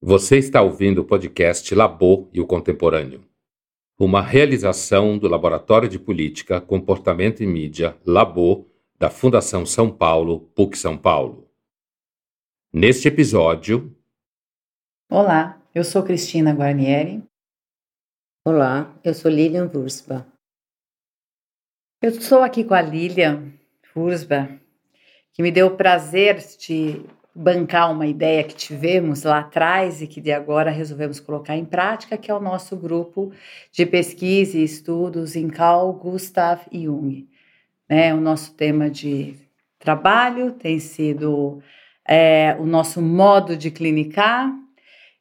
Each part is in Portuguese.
Você está ouvindo o podcast Labô e o Contemporâneo, uma realização do Laboratório de Política, Comportamento e Mídia, Labô, da Fundação São Paulo, PUC São Paulo. Neste episódio. Olá, eu sou Cristina Guarnieri. Olá, eu sou Lilian Wurzba. Eu estou aqui com a Lilian Wurzba, que me deu o prazer de bancar uma ideia que tivemos lá atrás e que de agora resolvemos colocar em prática, que é o nosso grupo de pesquisa e estudos em Carl Gustav Jung. Né? O nosso tema de trabalho tem sido é, o nosso modo de clinicar,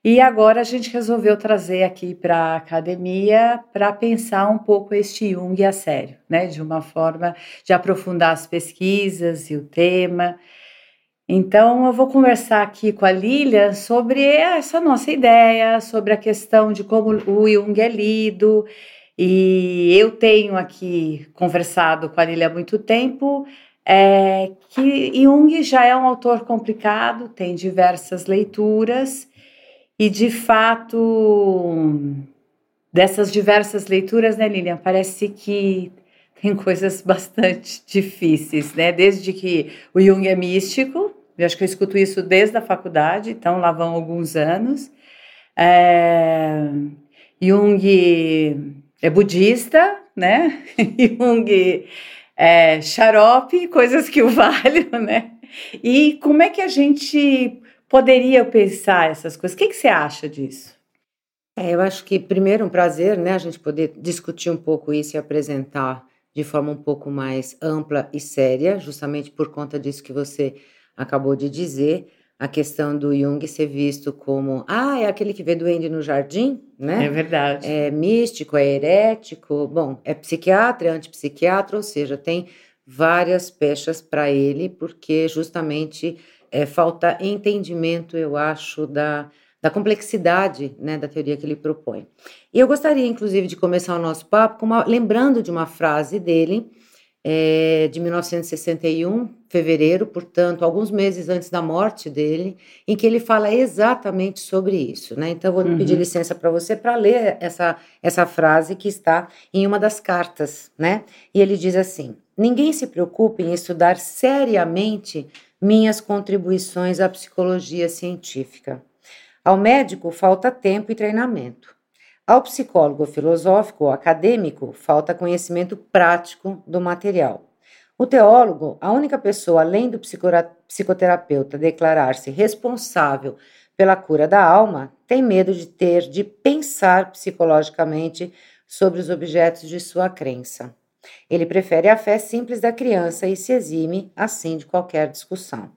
e agora a gente resolveu trazer aqui para a academia para pensar um pouco este Jung a sério, né? De uma forma de aprofundar as pesquisas e o tema. Então, eu vou conversar aqui com a Lilia sobre essa nossa ideia, sobre a questão de como o Jung é lido. E eu tenho aqui conversado com a Lilia há muito tempo, é, que Jung já é um autor complicado, tem diversas leituras, e de fato, dessas diversas leituras, né, Lilian, parece que tem coisas bastante difíceis, né? Desde que o Jung é místico, eu acho que eu escuto isso desde a faculdade, então lá vão alguns anos. É, Jung é budista, né? Jung é xarope, coisas que o valem, né? E como é que a gente poderia pensar essas coisas? O que, que você acha disso? É, eu acho que primeiro um prazer, né, a gente poder discutir um pouco isso e apresentar de forma um pouco mais ampla e séria, justamente por conta disso que você acabou de dizer, a questão do Jung ser visto como, ah, é aquele que vê duende no jardim, né? É verdade. É místico, é herético, bom, é psiquiatra, é antipsiquiatra, ou seja, tem várias pechas para ele, porque justamente é, falta entendimento, eu acho, da, da complexidade né, da teoria que ele propõe. E eu gostaria, inclusive, de começar o nosso papo uma, lembrando de uma frase dele, é, de 1961, fevereiro, portanto, alguns meses antes da morte dele, em que ele fala exatamente sobre isso. Né? Então, vou uhum. pedir licença para você para ler essa, essa frase que está em uma das cartas. Né? E ele diz assim: Ninguém se preocupe em estudar seriamente minhas contribuições à psicologia científica. Ao médico falta tempo e treinamento. Ao psicólogo filosófico ou acadêmico, falta conhecimento prático do material. O teólogo, a única pessoa além do psicoterapeuta declarar-se responsável pela cura da alma, tem medo de ter de pensar psicologicamente sobre os objetos de sua crença. Ele prefere a fé simples da criança e se exime, assim, de qualquer discussão.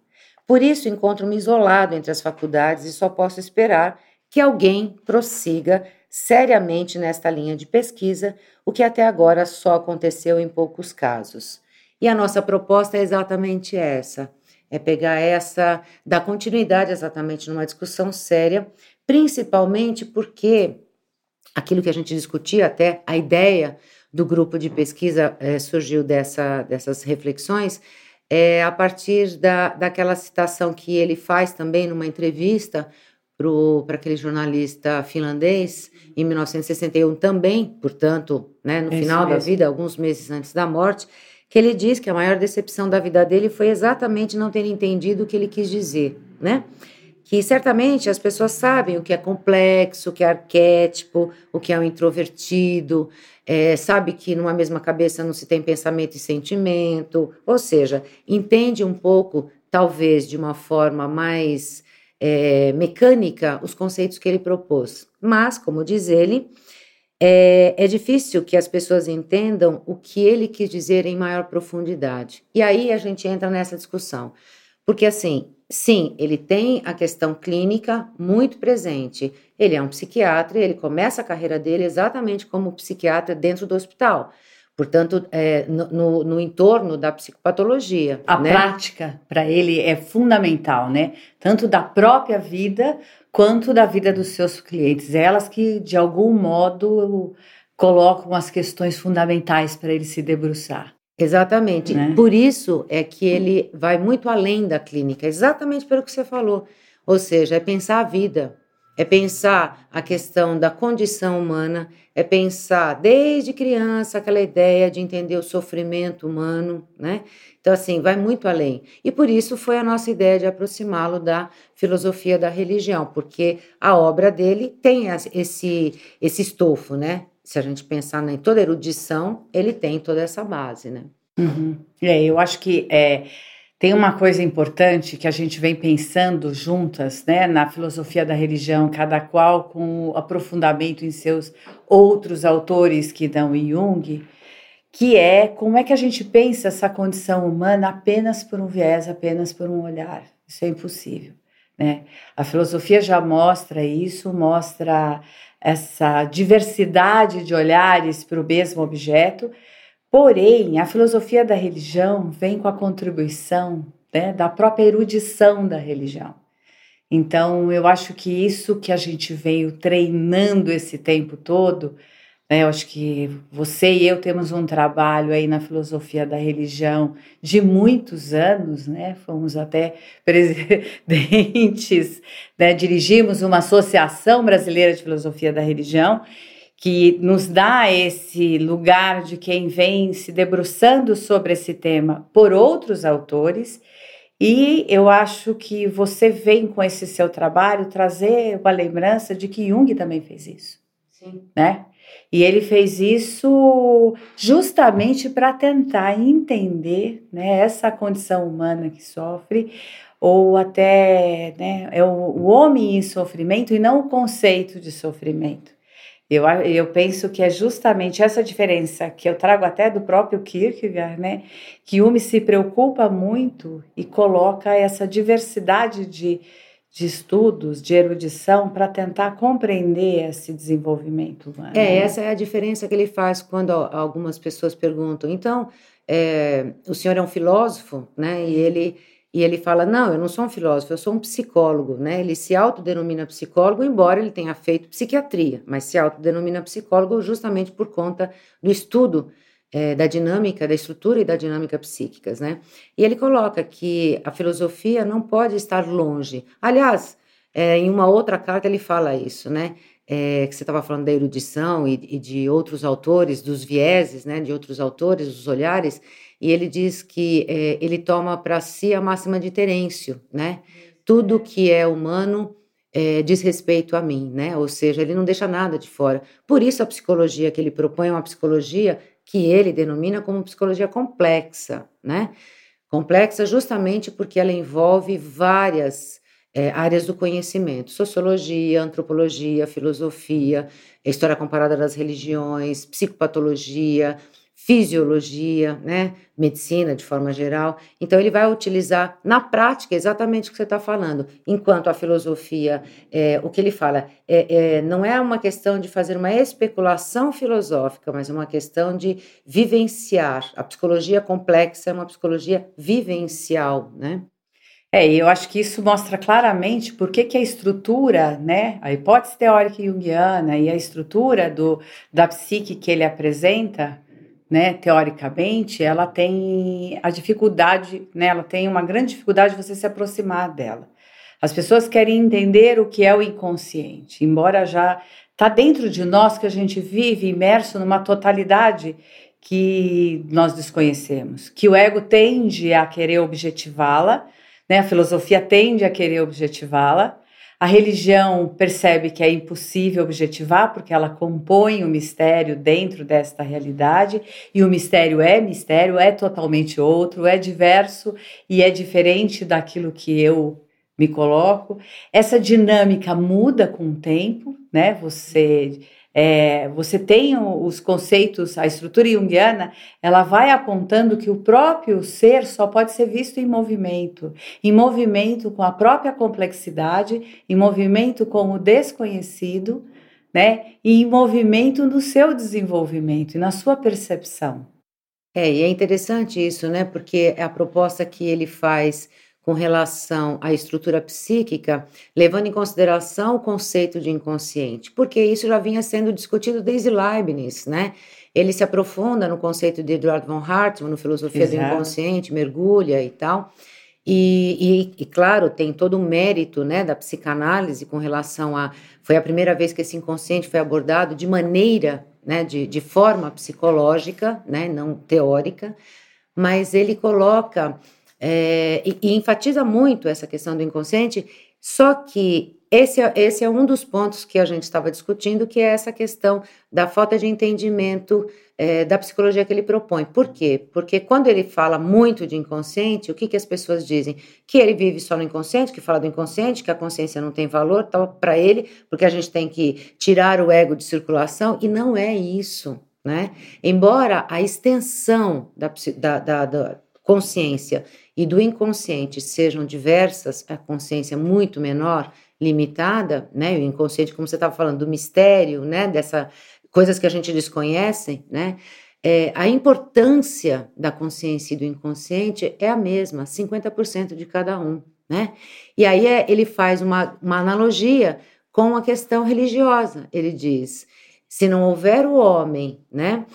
Por isso, encontro-me isolado entre as faculdades e só posso esperar que alguém prossiga seriamente nesta linha de pesquisa, o que até agora só aconteceu em poucos casos. E a nossa proposta é exatamente essa: é pegar essa, dar continuidade exatamente numa discussão séria, principalmente porque aquilo que a gente discutia até, a ideia do grupo de pesquisa é, surgiu dessa, dessas reflexões, é a partir da, daquela citação que ele faz também numa entrevista para aquele jornalista finlandês em 1961 também, portanto, né, no final da vida, alguns meses antes da morte, que ele diz que a maior decepção da vida dele foi exatamente não ter entendido o que ele quis dizer, né? Que certamente as pessoas sabem o que é complexo, o que é arquétipo, o que é um introvertido, é, sabe que numa mesma cabeça não se tem pensamento e sentimento, ou seja, entende um pouco, talvez de uma forma mais é, mecânica os conceitos que ele propôs. Mas, como diz ele, é, é, difícil que as pessoas entendam o que ele quis dizer em maior profundidade. E aí a gente entra nessa discussão. Porque, assim, sim, ele tem a questão clínica muito presente. Ele é um psiquiatra e ele começa a carreira dele exatamente como psiquiatra dentro do hospital portanto, é, no, no, no, entorno da psicopatologia. A né? prática para ele é fundamental, né? Tanto da própria vida quanto da vida dos seus clientes. É elas que, de algum modo, colocam as questões fundamentais para ele se debruçar. Exatamente. Né? Por isso é que ele vai muito além da clínica, exatamente pelo que você falou. Ou seja, é pensar a vida, é pensar a questão da condição humana, é pensar desde criança aquela ideia de entender o sofrimento humano, né? Então, assim, vai muito além. E por isso foi a nossa ideia de aproximá-lo da filosofia da religião, porque a obra dele tem esse, esse estofo, né? Se a gente pensar em toda erudição, ele tem toda essa base, né? Uhum. É, eu acho que é, tem uma coisa importante que a gente vem pensando juntas, né, na filosofia da religião, cada qual com o aprofundamento em seus outros autores que dão em Jung, que é como é que a gente pensa essa condição humana apenas por um viés, apenas por um olhar. Isso é impossível. Né? A filosofia já mostra isso, mostra essa diversidade de olhares para o mesmo objeto, Porém, a filosofia da religião vem com a contribuição né, da própria erudição da religião. Então, eu acho que isso que a gente veio treinando esse tempo todo, né, eu acho que você e eu temos um trabalho aí na filosofia da religião de muitos anos, né? Fomos até presidentes, né, dirigimos uma associação brasileira de filosofia da religião que nos dá esse lugar de quem vem se debruçando sobre esse tema por outros autores. E eu acho que você vem com esse seu trabalho trazer uma lembrança de que Jung também fez isso. Sim. Né? E ele fez isso justamente para tentar entender né, essa condição humana que sofre, ou até né, é o, o homem em sofrimento e não o conceito de sofrimento. Eu, eu penso que é justamente essa diferença que eu trago até do próprio Kierkegaard, né? Que Hume se preocupa muito e coloca essa diversidade de, de estudos, de erudição, para tentar compreender esse desenvolvimento humano. É, essa é a diferença que ele faz quando algumas pessoas perguntam. Então, é, o senhor é um filósofo, né? E ele e ele fala: Não, eu não sou um filósofo, eu sou um psicólogo. Né? Ele se autodenomina psicólogo, embora ele tenha feito psiquiatria, mas se autodenomina psicólogo justamente por conta do estudo é, da dinâmica, da estrutura e da dinâmica psíquicas. Né? E ele coloca que a filosofia não pode estar longe. Aliás, é, em uma outra carta ele fala isso, né? É, que você estava falando da erudição e, e, de outros autores, dos vieses, né, de outros autores, dos olhares, e ele diz que é, ele toma para si a máxima de Terêncio, né? Tudo que é humano é, diz respeito a mim, né? Ou seja, ele não deixa nada de fora. Por isso a psicologia que ele propõe é uma psicologia que ele denomina como psicologia complexa, né? Complexa justamente porque ela envolve várias é, áreas do conhecimento: sociologia, antropologia, filosofia, história comparada das religiões, psicopatologia, fisiologia, né, medicina de forma geral. Então, ele vai utilizar na prática exatamente o que você está falando. Enquanto a filosofia, é, o que ele fala, é, é, não é uma questão de fazer uma especulação filosófica, mas é uma questão de vivenciar. A psicologia complexa é uma psicologia vivencial, né? É, eu acho que isso mostra claramente por que, que a estrutura, né, a hipótese teórica junguiana e a estrutura do, da psique que ele apresenta, né, teoricamente, ela tem a dificuldade, né, ela tem uma grande dificuldade de você se aproximar dela. As pessoas querem entender o que é o inconsciente, embora já está dentro de nós que a gente vive imerso numa totalidade que nós desconhecemos, que o ego tende a querer objetivá-la, né, a filosofia tende a querer objetivá-la, a religião percebe que é impossível objetivar, porque ela compõe o mistério dentro desta realidade, e o mistério é mistério, é totalmente outro, é diverso e é diferente daquilo que eu me coloco. Essa dinâmica muda com o tempo, né? Você é, você tem os conceitos, a estrutura junguiana, ela vai apontando que o próprio ser só pode ser visto em movimento, em movimento com a própria complexidade, em movimento com o desconhecido, né? E em movimento no seu desenvolvimento e na sua percepção. É, e é interessante isso, né? Porque é a proposta que ele faz com relação à estrutura psíquica, levando em consideração o conceito de inconsciente, porque isso já vinha sendo discutido desde Leibniz, né? Ele se aprofunda no conceito de Edward von Hartmann, no Filosofia Exato. do Inconsciente, mergulha e tal. E, e, e, claro, tem todo o mérito né, da psicanálise com relação a. Foi a primeira vez que esse inconsciente foi abordado de maneira, né, de, de forma psicológica, né, não teórica, mas ele coloca é, e, e enfatiza muito essa questão do inconsciente, só que esse é, esse é um dos pontos que a gente estava discutindo, que é essa questão da falta de entendimento é, da psicologia que ele propõe. Por quê? Porque quando ele fala muito de inconsciente, o que, que as pessoas dizem? Que ele vive só no inconsciente, que fala do inconsciente, que a consciência não tem valor para ele, porque a gente tem que tirar o ego de circulação, e não é isso. Né? Embora a extensão da, da, da, da consciência e do inconsciente sejam diversas, a consciência muito menor, limitada, né? O inconsciente, como você estava falando, do mistério, né? Dessa coisas que a gente desconhece, né? É, a importância da consciência e do inconsciente é a mesma, 50% de cada um, né? E aí é, ele faz uma, uma analogia com a questão religiosa. Ele diz: se não houver o homem, né,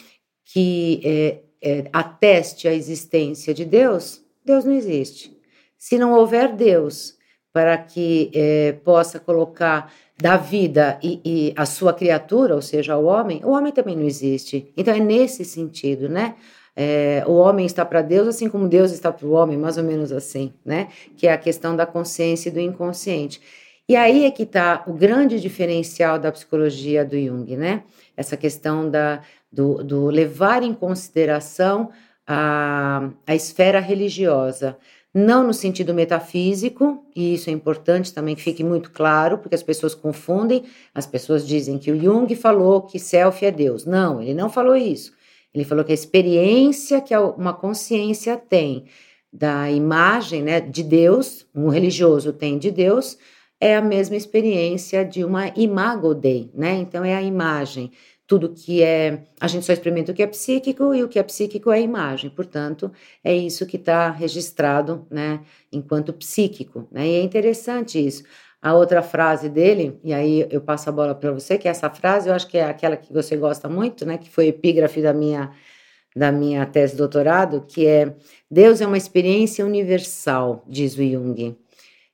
que é, é, ateste a existência de Deus, Deus não existe. Se não houver Deus para que é, possa colocar da vida e, e, a sua criatura, ou seja, o homem, o homem também não existe. Então é nesse sentido, né? É, o homem está para Deus, assim como Deus está para o homem, mais ou menos assim, né? Que é a questão da consciência e do inconsciente. E aí é que está o grande diferencial da psicologia do Jung, né? Essa questão da, do, do levar em consideração a, a esfera religiosa não no sentido metafísico, e isso é importante também que fique muito claro, porque as pessoas confundem, as pessoas dizem que o Jung falou que self é Deus. Não, ele não falou isso. Ele falou que a experiência que uma consciência tem da imagem né, de Deus, um religioso tem de Deus, é a mesma experiência de uma imago Dei, né? Então é a imagem tudo que é. A gente só experimenta o que é psíquico e o que é psíquico é imagem. Portanto, é isso que está registrado, né, enquanto psíquico. Né? E é interessante isso. A outra frase dele, e aí eu passo a bola para você, que é essa frase, eu acho que é aquela que você gosta muito, né, que foi epígrafe da minha da minha tese de doutorado, que é Deus é uma experiência universal, diz o Jung.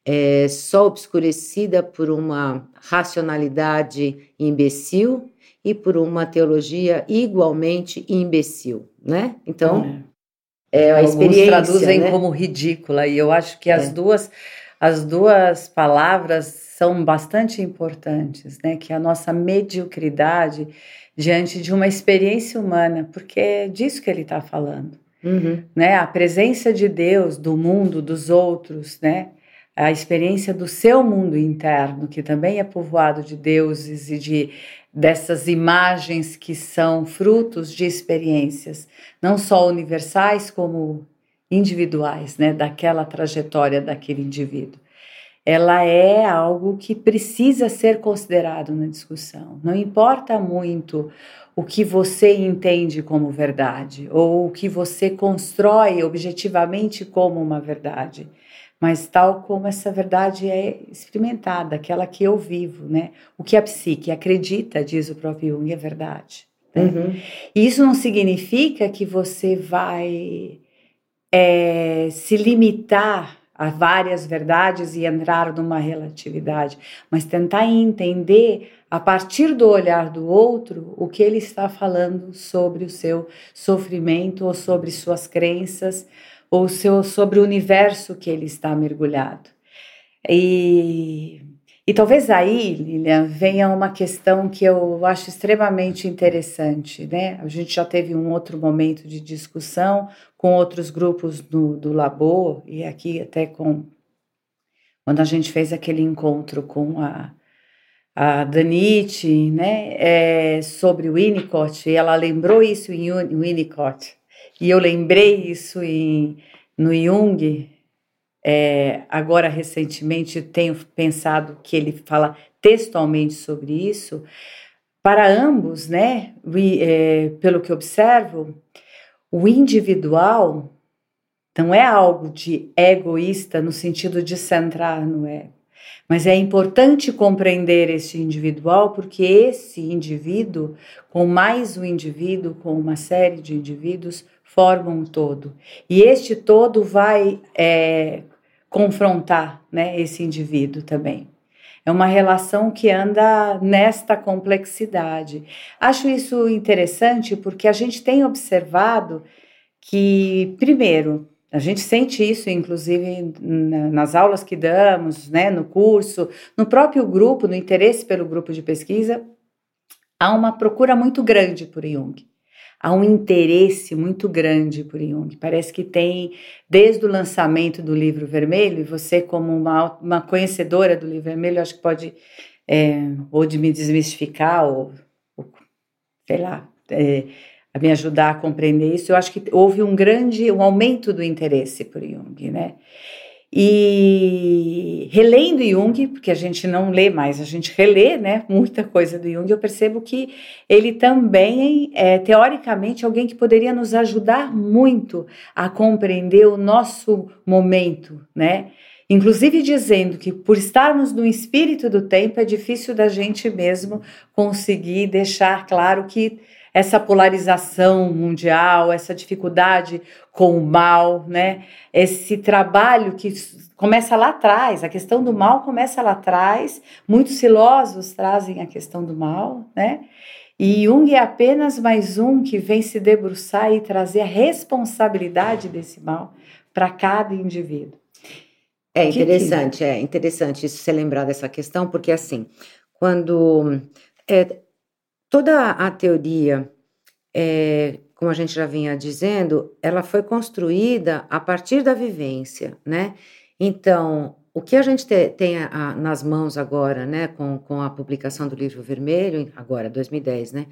É só obscurecida por uma racionalidade imbecil e por uma teologia igualmente imbecil, né? Então, é, é a Alguns experiência, traduzem né? como ridícula e eu acho que as é. duas as duas palavras são bastante importantes, né? Que é a nossa mediocridade diante de uma experiência humana, porque é disso que ele está falando, uhum. né? A presença de Deus, do mundo, dos outros, né? A experiência do seu mundo interno, que também é povoado de deuses e de dessas imagens que são frutos de experiências, não só universais como individuais, né, daquela trajetória daquele indivíduo. Ela é algo que precisa ser considerado na discussão. Não importa muito o que você entende como verdade ou o que você constrói objetivamente como uma verdade mas tal como essa verdade é experimentada, aquela que eu vivo, né? O que a psique acredita, diz o próprio Jung, é verdade. Né? Uhum. E isso não significa que você vai é, se limitar a várias verdades e entrar numa relatividade, mas tentar entender a partir do olhar do outro o que ele está falando sobre o seu sofrimento ou sobre suas crenças ou seu, sobre o universo que ele está mergulhado. E, e talvez aí, Lilian, venha uma questão que eu acho extremamente interessante, né? A gente já teve um outro momento de discussão com outros grupos do, do Labor, e aqui até com quando a gente fez aquele encontro com a, a Danite, né, é, sobre o Winnicott, e ela lembrou isso em Winnicott, e eu lembrei isso em, no Jung, é, agora recentemente tenho pensado que ele fala textualmente sobre isso. Para ambos, né, é, pelo que observo, o individual não é algo de egoísta no sentido de centrar no ego, mas é importante compreender esse individual porque esse indivíduo, com mais um indivíduo, com uma série de indivíduos, formam um todo. E este todo vai é, confrontar né, esse indivíduo também. É uma relação que anda nesta complexidade. Acho isso interessante porque a gente tem observado que, primeiro, a gente sente isso, inclusive, nas aulas que damos, né, no curso, no próprio grupo, no interesse pelo grupo de pesquisa, há uma procura muito grande por Jung. Há um interesse muito grande por Jung. Parece que tem, desde o lançamento do livro vermelho, e você, como uma, uma conhecedora do livro vermelho, acho que pode é, ou de me desmistificar, ou, ou sei lá, é, me ajudar a compreender isso. Eu acho que houve um grande, um aumento do interesse por Jung, né? E relendo Jung, porque a gente não lê mais, a gente relê né, muita coisa do Jung, eu percebo que ele também é, teoricamente, alguém que poderia nos ajudar muito a compreender o nosso momento, né? Inclusive dizendo que por estarmos no espírito do tempo, é difícil da gente mesmo conseguir deixar claro que essa polarização mundial, essa dificuldade com o mal, né? Esse trabalho que começa lá atrás, a questão do mal começa lá atrás. Muitos filósofos trazem a questão do mal, né? E Jung é apenas mais um que vem se debruçar e trazer a responsabilidade desse mal para cada indivíduo. É interessante, que... é interessante isso você lembrar dessa questão, porque assim, quando é, Toda a teoria, é, como a gente já vinha dizendo, ela foi construída a partir da vivência, né? Então, o que a gente te, tem a, a, nas mãos agora, né, com, com a publicação do livro vermelho, agora, 2010, né?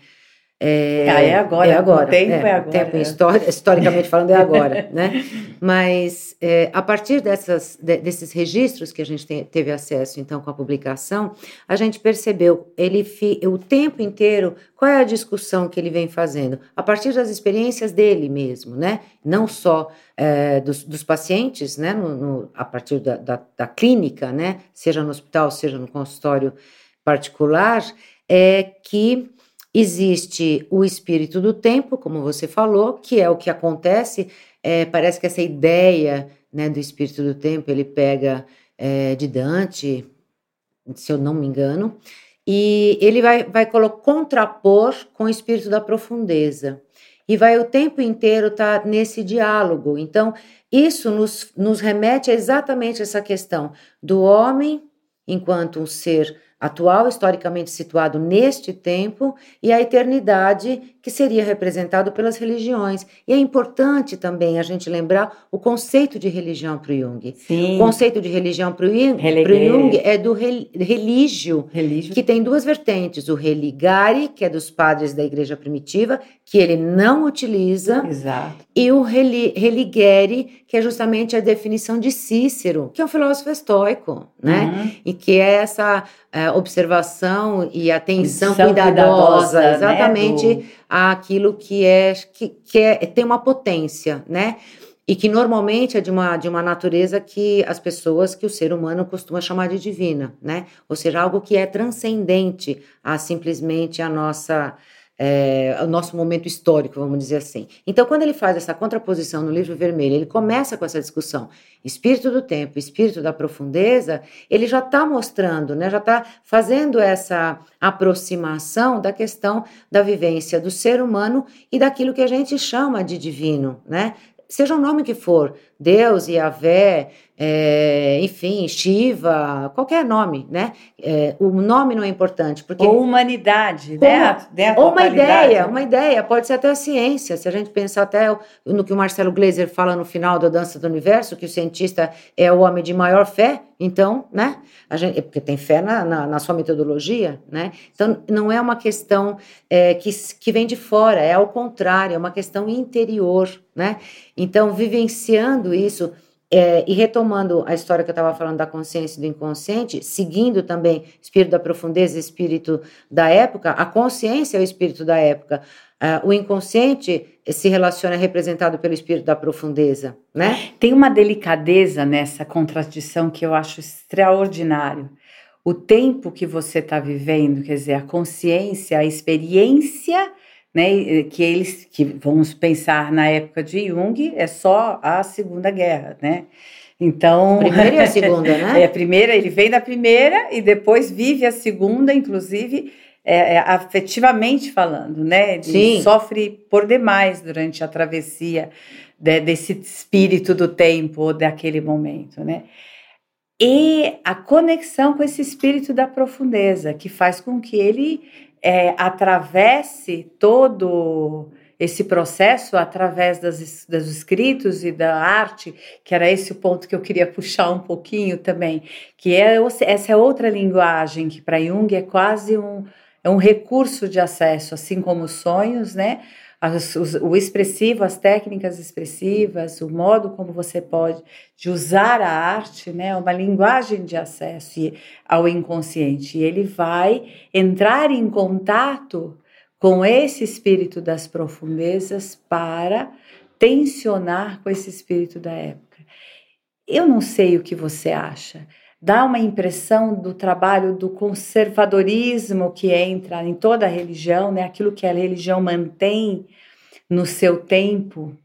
É, ah, é agora, é agora. O tempo é, é agora. Tempo, histori historicamente falando, é agora, né? Mas é, a partir dessas, de, desses registros que a gente tem, teve acesso, então, com a publicação, a gente percebeu ele fi, o tempo inteiro qual é a discussão que ele vem fazendo, a partir das experiências dele mesmo, né? Não só é, dos, dos, pacientes, né? No, no, a partir da, da, da clínica, né? Seja no hospital, seja no consultório particular, é que Existe o espírito do tempo, como você falou, que é o que acontece. É, parece que essa ideia né, do espírito do tempo ele pega é, de Dante, se eu não me engano, e ele vai, vai contrapor com o espírito da profundeza. E vai o tempo inteiro estar tá nesse diálogo. Então, isso nos, nos remete a exatamente essa questão do homem enquanto um ser atual, historicamente situado neste tempo, e a eternidade, que seria representado pelas religiões. E é importante também a gente lembrar o conceito de religião para o Jung. Sim. O conceito de religião para o Jung, Jung, é do religio, religio, que tem duas vertentes: o religare, que é dos padres da igreja primitiva, que ele não utiliza, Exato. e o religere, que é justamente a definição de Cícero, que é um filósofo estoico, né? Uhum. E que é essa é, observação e atenção cuidadosa, cuidadosa né, exatamente né, do... aquilo que é que, que é, tem uma potência, né? E que normalmente é de uma, de uma natureza que as pessoas, que o ser humano costuma chamar de divina, né? Ou seja, algo que é transcendente a simplesmente a nossa é, o nosso momento histórico, vamos dizer assim. Então, quando ele faz essa contraposição no livro vermelho, ele começa com essa discussão, espírito do tempo, espírito da profundeza, ele já está mostrando, né, já está fazendo essa aproximação da questão da vivência do ser humano e daquilo que a gente chama de divino, né? Seja o nome que for, Deus, Yahvé, é, enfim, Shiva, qualquer nome, né? É, o nome não é importante. Porque ou humanidade, né? né? Ou uma ideia, uma ideia, pode ser até a ciência. Se a gente pensar até no que o Marcelo Gleiser fala no final da Dança do Universo, que o cientista é o homem de maior fé, então, né? A gente, porque tem fé na, na, na sua metodologia, né? Então, não é uma questão é, que, que vem de fora, é ao contrário, é uma questão interior, né? Então, vivenciando isso é, e retomando a história que eu estava falando da consciência e do inconsciente, seguindo também espírito da profundeza, espírito da época, a consciência é o espírito da época. Uh, o inconsciente se relaciona representado pelo espírito da profundeza, né? Tem uma delicadeza nessa contradição que eu acho extraordinário. O tempo que você está vivendo, quer dizer, a consciência, a experiência né, que eles, que vamos pensar na época de Jung, é só a Segunda Guerra, né? Então. Primeira e a segunda, né? É, a primeira, ele vem da primeira e depois vive a segunda, inclusive. É, é, afetivamente falando, né? Ele Sim. sofre por demais durante a travessia de, desse espírito do tempo daquele momento, né? E a conexão com esse espírito da profundeza, que faz com que ele é, atravesse todo esse processo através das, dos escritos e da arte, que era esse o ponto que eu queria puxar um pouquinho também, que é essa é outra linguagem que para Jung é quase um, é um recurso de acesso, assim como os sonhos, né? As, os, o expressivo, as técnicas expressivas, o modo como você pode de usar a arte, né, uma linguagem de acesso ao inconsciente. E ele vai entrar em contato com esse espírito das profundezas para tensionar com esse espírito da época. Eu não sei o que você acha, dá uma impressão do trabalho do conservadorismo que entra em toda a religião, né? aquilo que a religião mantém no seu tempo,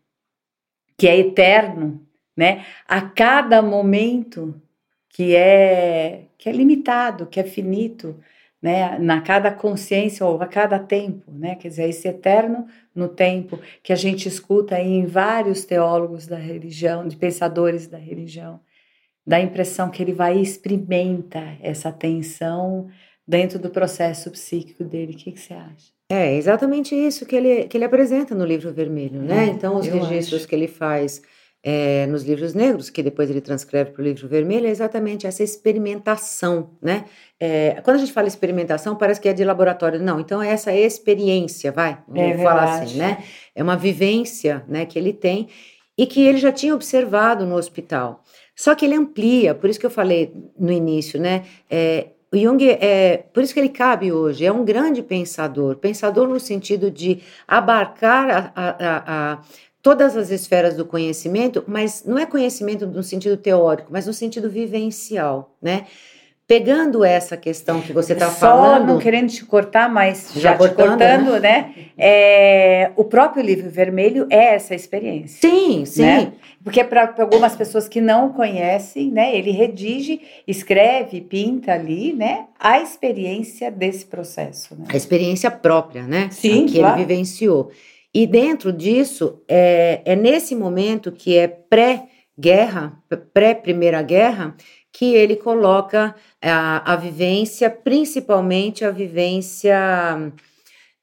que é eterno, né? a cada momento que é, que é limitado, que é finito, né, na cada consciência ou a cada tempo, né, quer dizer, esse eterno no tempo que a gente escuta em vários teólogos da religião, de pensadores da religião, dá a impressão que ele vai e experimenta essa tensão dentro do processo psíquico dele. O que, que você acha? É exatamente isso que ele, que ele apresenta no livro vermelho, né? É, então, os registros acho. que ele faz é, nos livros negros, que depois ele transcreve para o livro vermelho, é exatamente essa experimentação, né? É, quando a gente fala experimentação, parece que é de laboratório. Não, então é essa experiência, vai, vamos é falar assim, né? É uma vivência né, que ele tem e que ele já tinha observado no hospital. Só que ele amplia, por isso que eu falei no início, né? É, o Jung é, por isso que ele cabe hoje, é um grande pensador, pensador no sentido de abarcar a, a, a, todas as esferas do conhecimento, mas não é conhecimento no sentido teórico, mas no sentido vivencial, né? Pegando essa questão que você está falando. não querendo te cortar, mas já, já cortando, cortando, né? né? É, o próprio livro vermelho é essa experiência. Sim, sim. Né? Porque para algumas pessoas que não conhecem, né? Ele redige, escreve, pinta ali, né? A experiência desse processo. Né? A experiência própria, né? Sim, que claro. ele vivenciou. E dentro disso, é, é nesse momento que é pré-guerra, pré-primeira guerra, que ele coloca a, a vivência, principalmente a vivência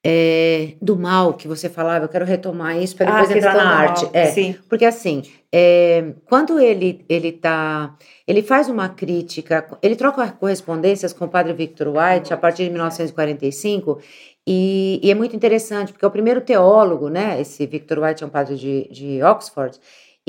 é, do mal que você falava. Eu quero retomar isso para depois ah, entrar na arte. é, sim. Porque assim, é, quando ele ele tá, ele faz uma crítica, ele troca correspondências com o padre Victor White a partir de 1945 e, e, é muito interessante, porque é o primeiro teólogo, né? Esse Victor White é um padre de, de Oxford,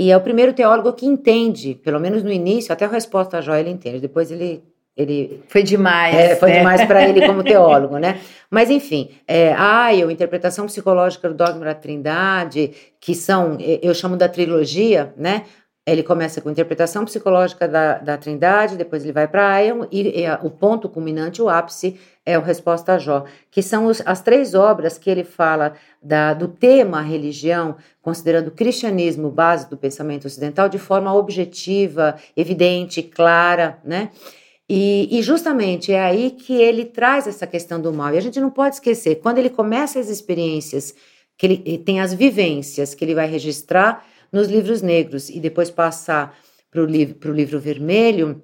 e é o primeiro teólogo que entende, pelo menos no início, até a resposta a Jó ele entende, depois ele ele foi demais, é, foi né? demais para ele como teólogo, né? Mas enfim, é, a interpretação psicológica do dogma da Trindade, que são, eu chamo da trilogia, né? Ele começa com a interpretação psicológica da, da Trindade, depois ele vai para Aion, e, e a, o ponto culminante, o ápice, é o Resposta a Jó, que são os, as três obras que ele fala da, do tema religião, considerando o cristianismo base do pensamento ocidental de forma objetiva, evidente, clara, né? E, e, justamente é aí que ele traz essa questão do mal. E a gente não pode esquecer, quando ele começa as experiências, que ele tem as vivências que ele vai registrar nos livros negros e depois passar para o livro, livro vermelho,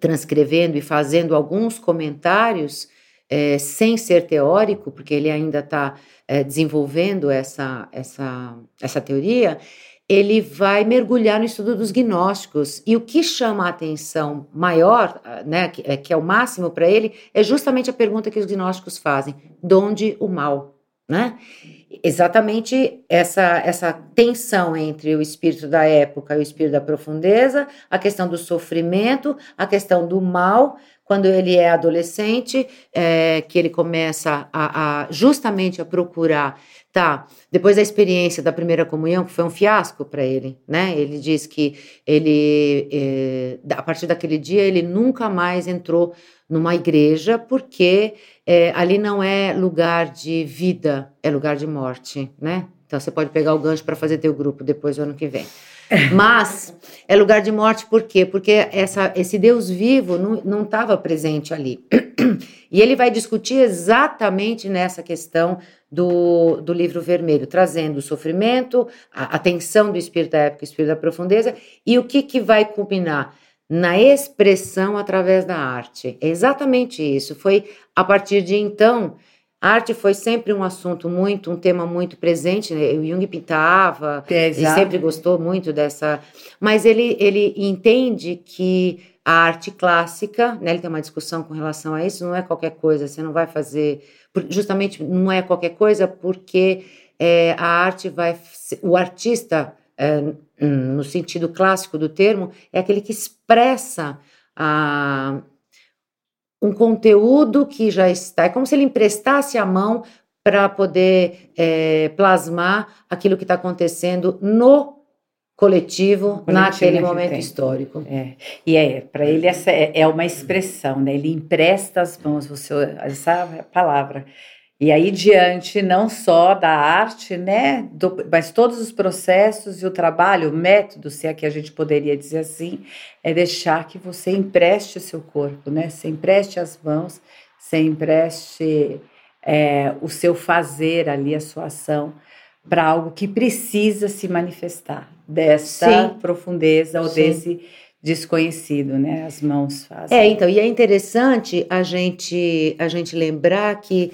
transcrevendo e fazendo alguns comentários, é, sem ser teórico, porque ele ainda está é, desenvolvendo essa, essa, essa teoria, ele vai mergulhar no estudo dos gnósticos. E o que chama a atenção maior, né, que, é, que é o máximo para ele, é justamente a pergunta que os gnósticos fazem: de onde o mal? Né? exatamente essa, essa tensão entre o espírito da época e o espírito da profundeza, a questão do sofrimento, a questão do mal, quando ele é adolescente, é, que ele começa a, a, justamente a procurar, tá? Depois da experiência da primeira comunhão, que foi um fiasco para ele, né? Ele diz que ele, é, a partir daquele dia, ele nunca mais entrou numa igreja, porque é, ali não é lugar de vida, é lugar de morte, né? Então você pode pegar o gancho para fazer teu grupo depois do ano que vem. Mas é lugar de morte por quê? Porque essa, esse Deus vivo não estava presente ali. E ele vai discutir exatamente nessa questão do, do livro vermelho, trazendo o sofrimento, a, a tensão do espírito da época, o espírito da profundeza, e o que, que vai culminar? Na expressão através da arte. É exatamente isso. Foi a partir de então a arte foi sempre um assunto muito, um tema muito presente. Né? O Jung pintava, é, ele sempre gostou muito dessa. Mas ele, ele entende que a arte clássica, né, ele tem uma discussão com relação a isso, não é qualquer coisa, você não vai fazer. Justamente não é qualquer coisa porque é, a arte vai. O artista, é, no sentido clássico do termo, é aquele que expressa a um conteúdo que já está. É como se ele emprestasse a mão para poder é, plasmar aquilo que está acontecendo no coletivo, coletivo naquele momento tem. histórico. É. E é, para ele essa é, é, uma expressão, né? Ele empresta as mãos, você, essa é palavra. E aí, diante não só da arte, né, do, mas todos os processos e o trabalho, o método, se é que a gente poderia dizer assim, é deixar que você empreste o seu corpo, né? Você empreste as mãos, você empreste é, o seu fazer ali, a sua ação, para algo que precisa se manifestar, dessa Sim. profundeza ou Sim. desse desconhecido, né? As mãos fazem. É, então, e é interessante a gente a gente lembrar que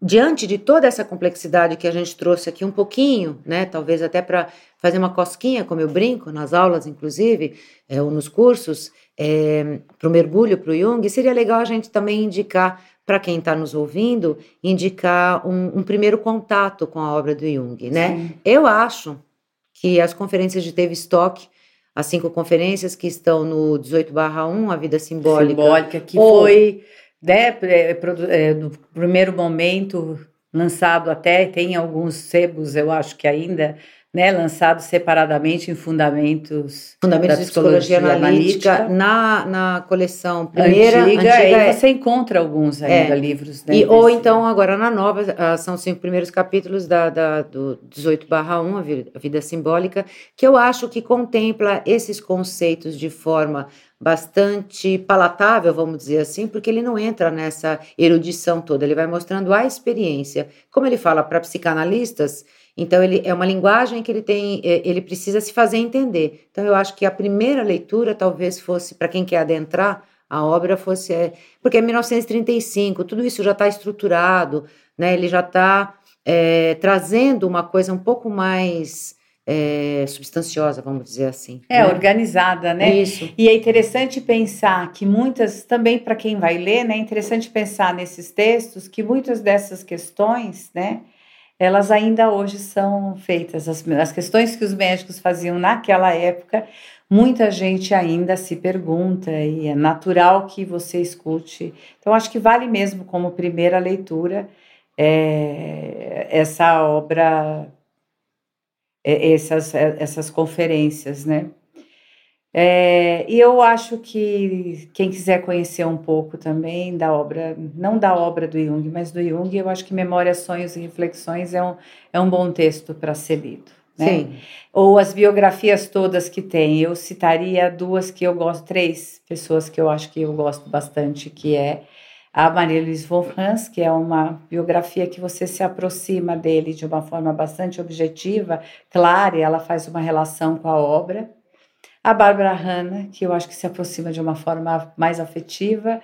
diante de toda essa complexidade que a gente trouxe aqui um pouquinho, né, talvez até para fazer uma cosquinha, como eu brinco, nas aulas, inclusive, é, ou nos cursos, é, para o mergulho para o Jung, seria legal a gente também indicar, para quem está nos ouvindo, indicar um, um, primeiro contato com a obra do Jung, né? Sim. Eu acho que as conferências de Tavistock, as cinco conferências que estão no 18/1, a vida simbólica, simbólica que ou, foi né, é, é, no primeiro momento lançado até, tem alguns sebos, eu acho que ainda, né, lançado separadamente em fundamentos Fundamentos de Psicologia, psicologia analítica, na, na coleção primeira, antiga, antiga aí é, você encontra alguns ainda é, livros. Né, e, ou então agora na nova, ah, são os cinco primeiros capítulos da, da, do 18 barra 1, a vida simbólica, que eu acho que contempla esses conceitos de forma bastante palatável, vamos dizer assim, porque ele não entra nessa erudição toda, ele vai mostrando a experiência. Como ele fala para psicanalistas, então ele é uma linguagem que ele tem, é, ele precisa se fazer entender. Então eu acho que a primeira leitura talvez fosse para quem quer adentrar a obra fosse é, porque é 1935, tudo isso já está estruturado, né? Ele já está é, trazendo uma coisa um pouco mais é, substanciosa, vamos dizer assim. É, né? organizada, né? Isso. E é interessante pensar que muitas, também para quem vai ler, né, é interessante pensar nesses textos que muitas dessas questões, né, elas ainda hoje são feitas. As, as questões que os médicos faziam naquela época, muita gente ainda se pergunta e é natural que você escute. Então, acho que vale mesmo como primeira leitura é, essa obra é, essas, é, essas conferências, né? É, e eu acho que quem quiser conhecer um pouco também da obra, não da obra do Jung, mas do Jung, eu acho que Memórias, Sonhos e Reflexões é um, é um bom texto para ser lido. Né? Sim. Ou as biografias todas que tem. Eu citaria duas que eu gosto, três pessoas que eu acho que eu gosto bastante, que é a Maria Luiz von Franz, que é uma biografia que você se aproxima dele de uma forma bastante objetiva, clara, e ela faz uma relação com a obra. A Bárbara Hanna, que eu acho que se aproxima de uma forma mais afetiva,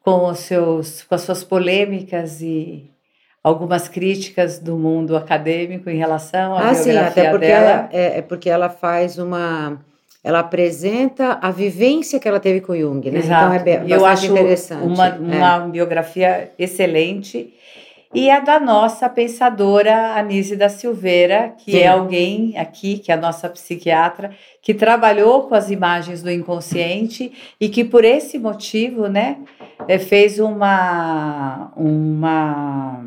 com, os seus, com as suas polêmicas e algumas críticas do mundo acadêmico em relação à ah, biografia sim, até porque dela. Ela, é, é porque ela faz uma ela apresenta a vivência que ela teve com Jung, né? Exato. Então é eu acho interessante. Uma, uma é. biografia excelente. E a da nossa pensadora Anise da Silveira, que Sim. é alguém aqui, que é a nossa psiquiatra, que trabalhou com as imagens do inconsciente e que por esse motivo, né, eh, fez uma uma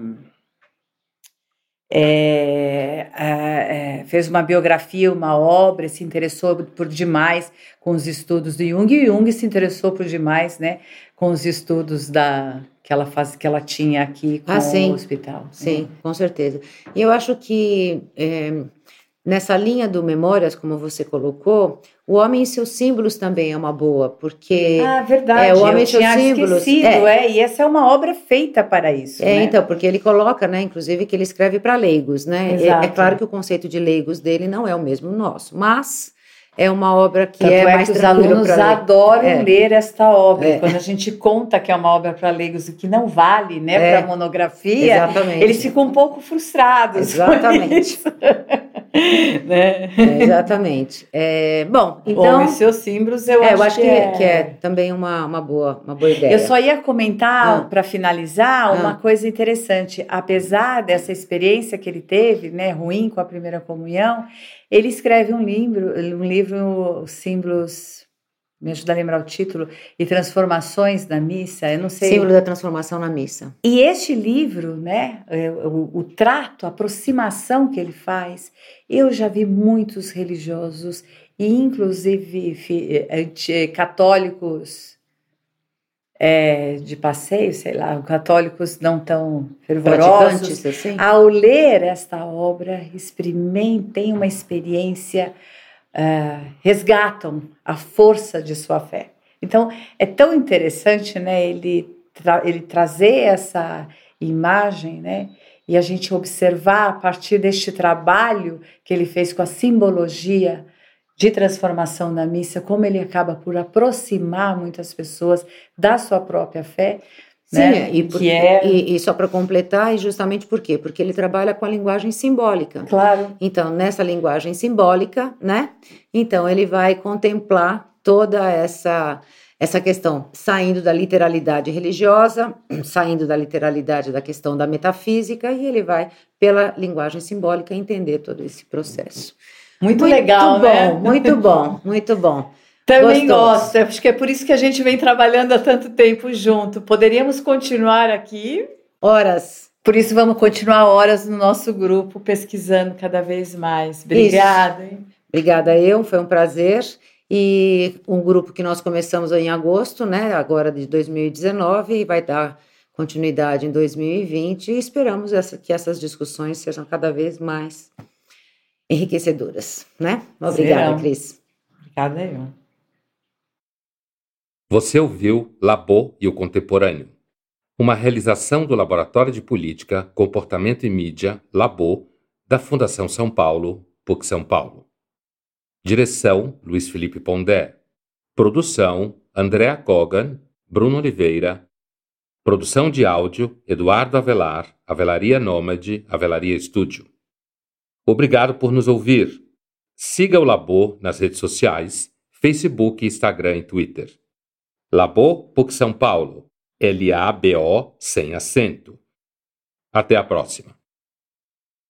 é, é, é, fez uma biografia, uma obra, se interessou por demais com os estudos do Jung, e Jung se interessou por demais né, com os estudos da, que que ela faz, que ela tinha aqui com ah, sim. o hospital. Sim, é. com certeza. E eu acho que é, nessa linha do Memórias, como você colocou, o Homem e seus símbolos também é uma boa, porque ah, verdade. É, o Homem eu e seus símbolos. É. é, e essa é uma obra feita para isso. É, né? então, porque ele coloca, né, inclusive, que ele escreve para leigos, né? É, é, claro que o conceito de leigos dele não é o mesmo nosso, mas é uma obra que Tanto é, é mais que os alunos adoram é. ler esta obra. É. Quando a gente conta que é uma obra para leigos e que não vale, né, é. para monografia, Exatamente. eles ficam um pouco frustrados. Exatamente. né? É, exatamente. É, bom, então. os seus símbolos, eu, é, acho, eu acho que, é... que é também uma, uma, boa, uma boa ideia. Eu só ia comentar, ah. para finalizar, ah. uma coisa interessante. Apesar dessa experiência que ele teve, né, ruim com a primeira comunhão, ele escreve um livro, um livro, Símbolos me ajuda a lembrar o título, e Transformações da Missa, eu não sei. Símbolo da Transformação na Missa. E este livro, né, é, o, o, trato, a aproximação que ele faz, eu já vi muitos religiosos, e inclusive é, católicos é, de passeio, sei lá, católicos não tão fervorosos, assim? ao ler esta obra, experimentem uma experiência uh, resgatam a força de sua fé. Então, é tão interessante, né, ele, tra ele trazer essa imagem, né, e a gente observar a partir deste trabalho que ele fez com a simbologia de transformação na missa, como ele acaba por aproximar muitas pessoas da sua própria fé. Sim, né? e, porque, é... e, e, só para completar, e justamente por quê? Porque ele trabalha com a linguagem simbólica. Claro. Então, nessa linguagem simbólica, né? Então, ele vai contemplar toda essa essa questão saindo da literalidade religiosa, saindo da literalidade da questão da metafísica, e ele vai, pela linguagem simbólica, entender todo esse processo. Muito, muito legal, bom, né? Muito bom, muito bom. Também gosto. Acho que é por isso que a gente vem trabalhando há tanto tempo junto. Poderíamos continuar aqui. Horas. Por isso vamos continuar horas no nosso grupo, pesquisando cada vez mais. Obrigada. Obrigada eu, foi um prazer. E um grupo que nós começamos em agosto, né? Agora de 2019, e vai dar continuidade em 2020. E esperamos essa, que essas discussões sejam cada vez mais enriquecedoras, né? Obrigada, Serão. Cris. Obrigada eu. Você ouviu Labo e o Contemporâneo, uma realização do Laboratório de Política, Comportamento e Mídia, Labo, da Fundação São Paulo, PUC São Paulo. Direção: Luiz Felipe Pondé. Produção: Andréa Kogan, Bruno Oliveira. Produção de áudio: Eduardo Avelar, Avelaria Nômade, Avelaria Estúdio. Obrigado por nos ouvir. Siga o Labo nas redes sociais, Facebook, Instagram e Twitter. Labo PUC São Paulo. L-A-B-O sem acento. Até a próxima.